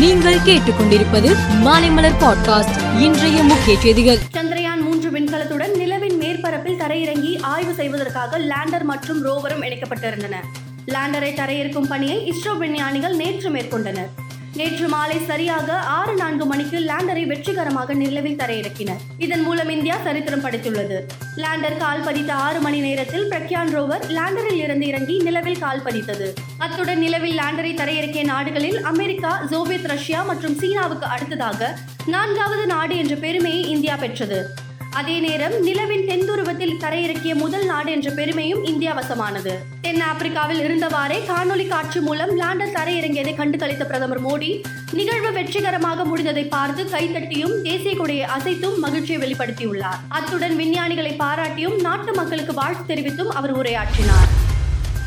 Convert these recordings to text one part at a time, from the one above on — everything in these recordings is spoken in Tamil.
நீங்கள் கேட்டுக்கொண்டிருப்பது மாலைமலர் பாட்காஸ்ட் இன்றைய முக்கிய செய்திகள். சந்திரயான் மூன்று விண்கலத்துடன் நிலவின் மேற்பரப்பில் தரையிறங்கி ஆய்வு செய்வதற்காக லேண்டர் மற்றும் ரோவரும் இணைக்கப்பட்டிருந்தன. லேண்டரை தரையிறக்கும் பணியை இஸ்ரோ விஞ்ஞானிகள் நேற்று மேற்கொண்டனர். நேற்று மாலை சரியாக ஆறு நான்கு மணிக்கு லேண்டரை வெற்றிகரமாக நிலவில் தரையிறக்கினர். இதன் மூலம் இந்தியா சரித்திரம் படைத்துள்ளது. லேண்டர் கால் பதித்த ஆறு மணி நேரத்தில் பிரக்யான் ரோவர் லேண்டரில் இருந்து இறங்கி நிலவில் கால் பதித்தது. அத்துடன் நிலவில் லேண்டரை தரையிறக்கிய நாடுகளில் அமெரிக்கா சோவியத் ரஷ்யா மற்றும் சீனாவுக்கு அடுத்ததாக நான்காவது நாடு என்ற பெருமையை இந்தியா பெற்றது. அதே நேரம் நிலவின் தென்துருவத்தில் தரையிறக்கிய முதல் நாடு என்ற பெருமையும் இந்தியா வசமானது தென் ஆப்பிரிக்காவில் இருந்தவாறே காணொலி காட்சி மூலம் லேண்டர் தரையிறங்கியதை கண்டுகளித்த பிரதமர் மோடி நிகழ்வு வெற்றிகரமாக முடிந்ததை பார்த்து கைத்தட்டியும் தேசிய கொடியை அசைத்தும் மகிழ்ச்சியை வெளிப்படுத்தியுள்ளார். அத்துடன் விஞ்ஞானிகளை பாராட்டியும் நாட்டு மக்களுக்கு வாழ்த்து தெரிவித்தும் அவர் உரையாற்றினார்.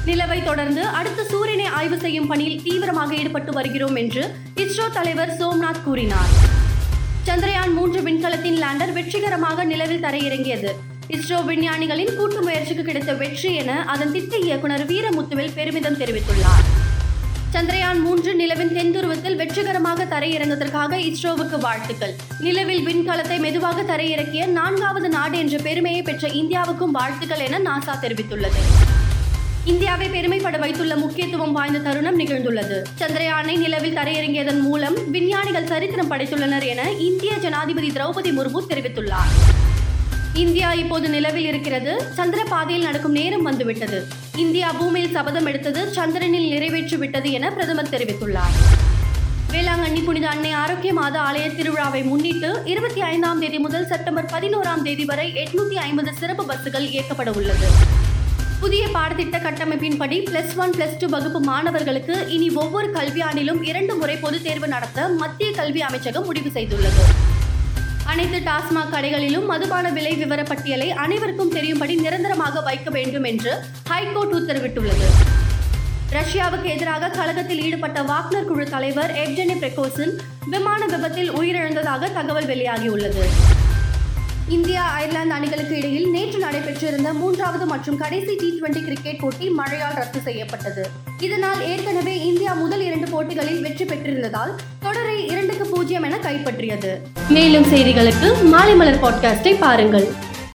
நிலவை தொடர்ந்து அடுத்த சூரியனை ஆய்வு செய்யும் பணியில் தீவிரமாக ஈடுபட்டு வருகிறோம் என்று இஸ்ரோ தலைவர் சோம்நாத் கூறினார். சந்திரயான் மூன்று விண்கலத்தின் வெற்றிகரமாக நிலவில் தரையிறங்கியது. இஸ்ரோ விஞ்ஞானிகளின் கூட்டு முயற்சிக்கு கிடைத்த வெற்றி என அதன் திட்ட இயக்குனர் வீரமுத்துவில் பெருமிதம் தெரிவித்துள்ளார். சந்திரயான் மூன்று நிலவின் தென்துருவத்தில் வெற்றிகரமாக தரையிறங்குவதற்காக இஸ்ரோவுக்கு வாழ்த்துக்கள். நிலவில் விண்கலத்தை மெதுவாக தரையிறக்கிய நான்காவது நாடு என்ற பெருமையை பெற்ற இந்தியாவுக்கும் வாழ்த்துக்கள் என நாசா தெரிவித்துள்ளது. இந்தியாவை பெருமைப்பட வைத்துள்ள முக்கியத்துவம் வாய்ந்த தருணம் நிகழ்ந்துள்ளது. சந்திரயானை நிலவில் தரையிறங்கியதன் மூலம் விஞ்ஞானிகள் சரித்திரம் படைத்துள்ளனர் என இந்திய ஜனாதிபதி திரௌபதி முர்மு தெரிவித்துள்ளார். இந்தியா இப்போது நிலவில் இருக்கிறது. சந்திர பாதையில் நடக்கும் நேரம் வந்துவிட்டது. இந்தியா பூமியில் சபதம் எடுத்தது சந்திரனில் நிறைவேற்றி விட்டது என பிரதமர் தெரிவித்துள்ளார். வேளாங்கண்ணி புனித அன்னை ஆரோக்கிய மாத ஆலய திருவிழாவை முன்னிட்டு இருபத்தி ஐந்தாம் தேதி முதல் செப்டம்பர் பதினோராம் தேதி வரை எட்நூத்தி ஐம்பது சிறப்பு பஸ்ஸுகள் இயக்கப்பட உள்ளது. புதிய பாடத்திட்ட கட்டமைப்பின்படி பிளஸ் ஒன் பிளஸ் டூ வகுப்பு மாணவர்களுக்கு இனி ஒவ்வொரு கல்வியாண்டிலும் இரண்டு முறை பொதுத் தேர்வு நடத்த மத்திய கல்வி அமைச்சகம் முடிவு செய்துள்ளது. அனைத்து டாஸ்மாக் கடைகளிலும் மதுபான விலை விவர பட்டியலை அனைவருக்கும் தெரியும்படி நிரந்தரமாக வைக்க வேண்டும் என்று ஹைகோர்ட் உத்தரவிட்டுள்ளது. ரஷ்யாவுக்கு எதிராக கழகத்தில் ஈடுபட்ட வாக்னர் குழு தலைவர் எப்ஜெனி பிரகோசின் விமான விபத்தில் உயிரிழந்ததாக தகவல் வெளியாகியுள்ளது. இந்தியா அயர்லாந்து அணிகளுக்கு இடையில் நேற்று நடைபெற்றிருந்த மூன்றாவது மற்றும் கடைசி டி டுவெண்டி கிரிக்கெட் போட்டி மழையால் ரத்து செய்யப்பட்டது. இதனால் ஏற்கனவே இந்தியா முதல் இரண்டு போட்டிகளில் வெற்றி பெற்றிருந்ததால் தொடரை இரண்டுக்கு பூஜ்ஜியம் என கைப்பற்றியது. மேலும் செய்திகளுக்கு மாலை மலர் பாட்காஸ்டை பாருங்கள்.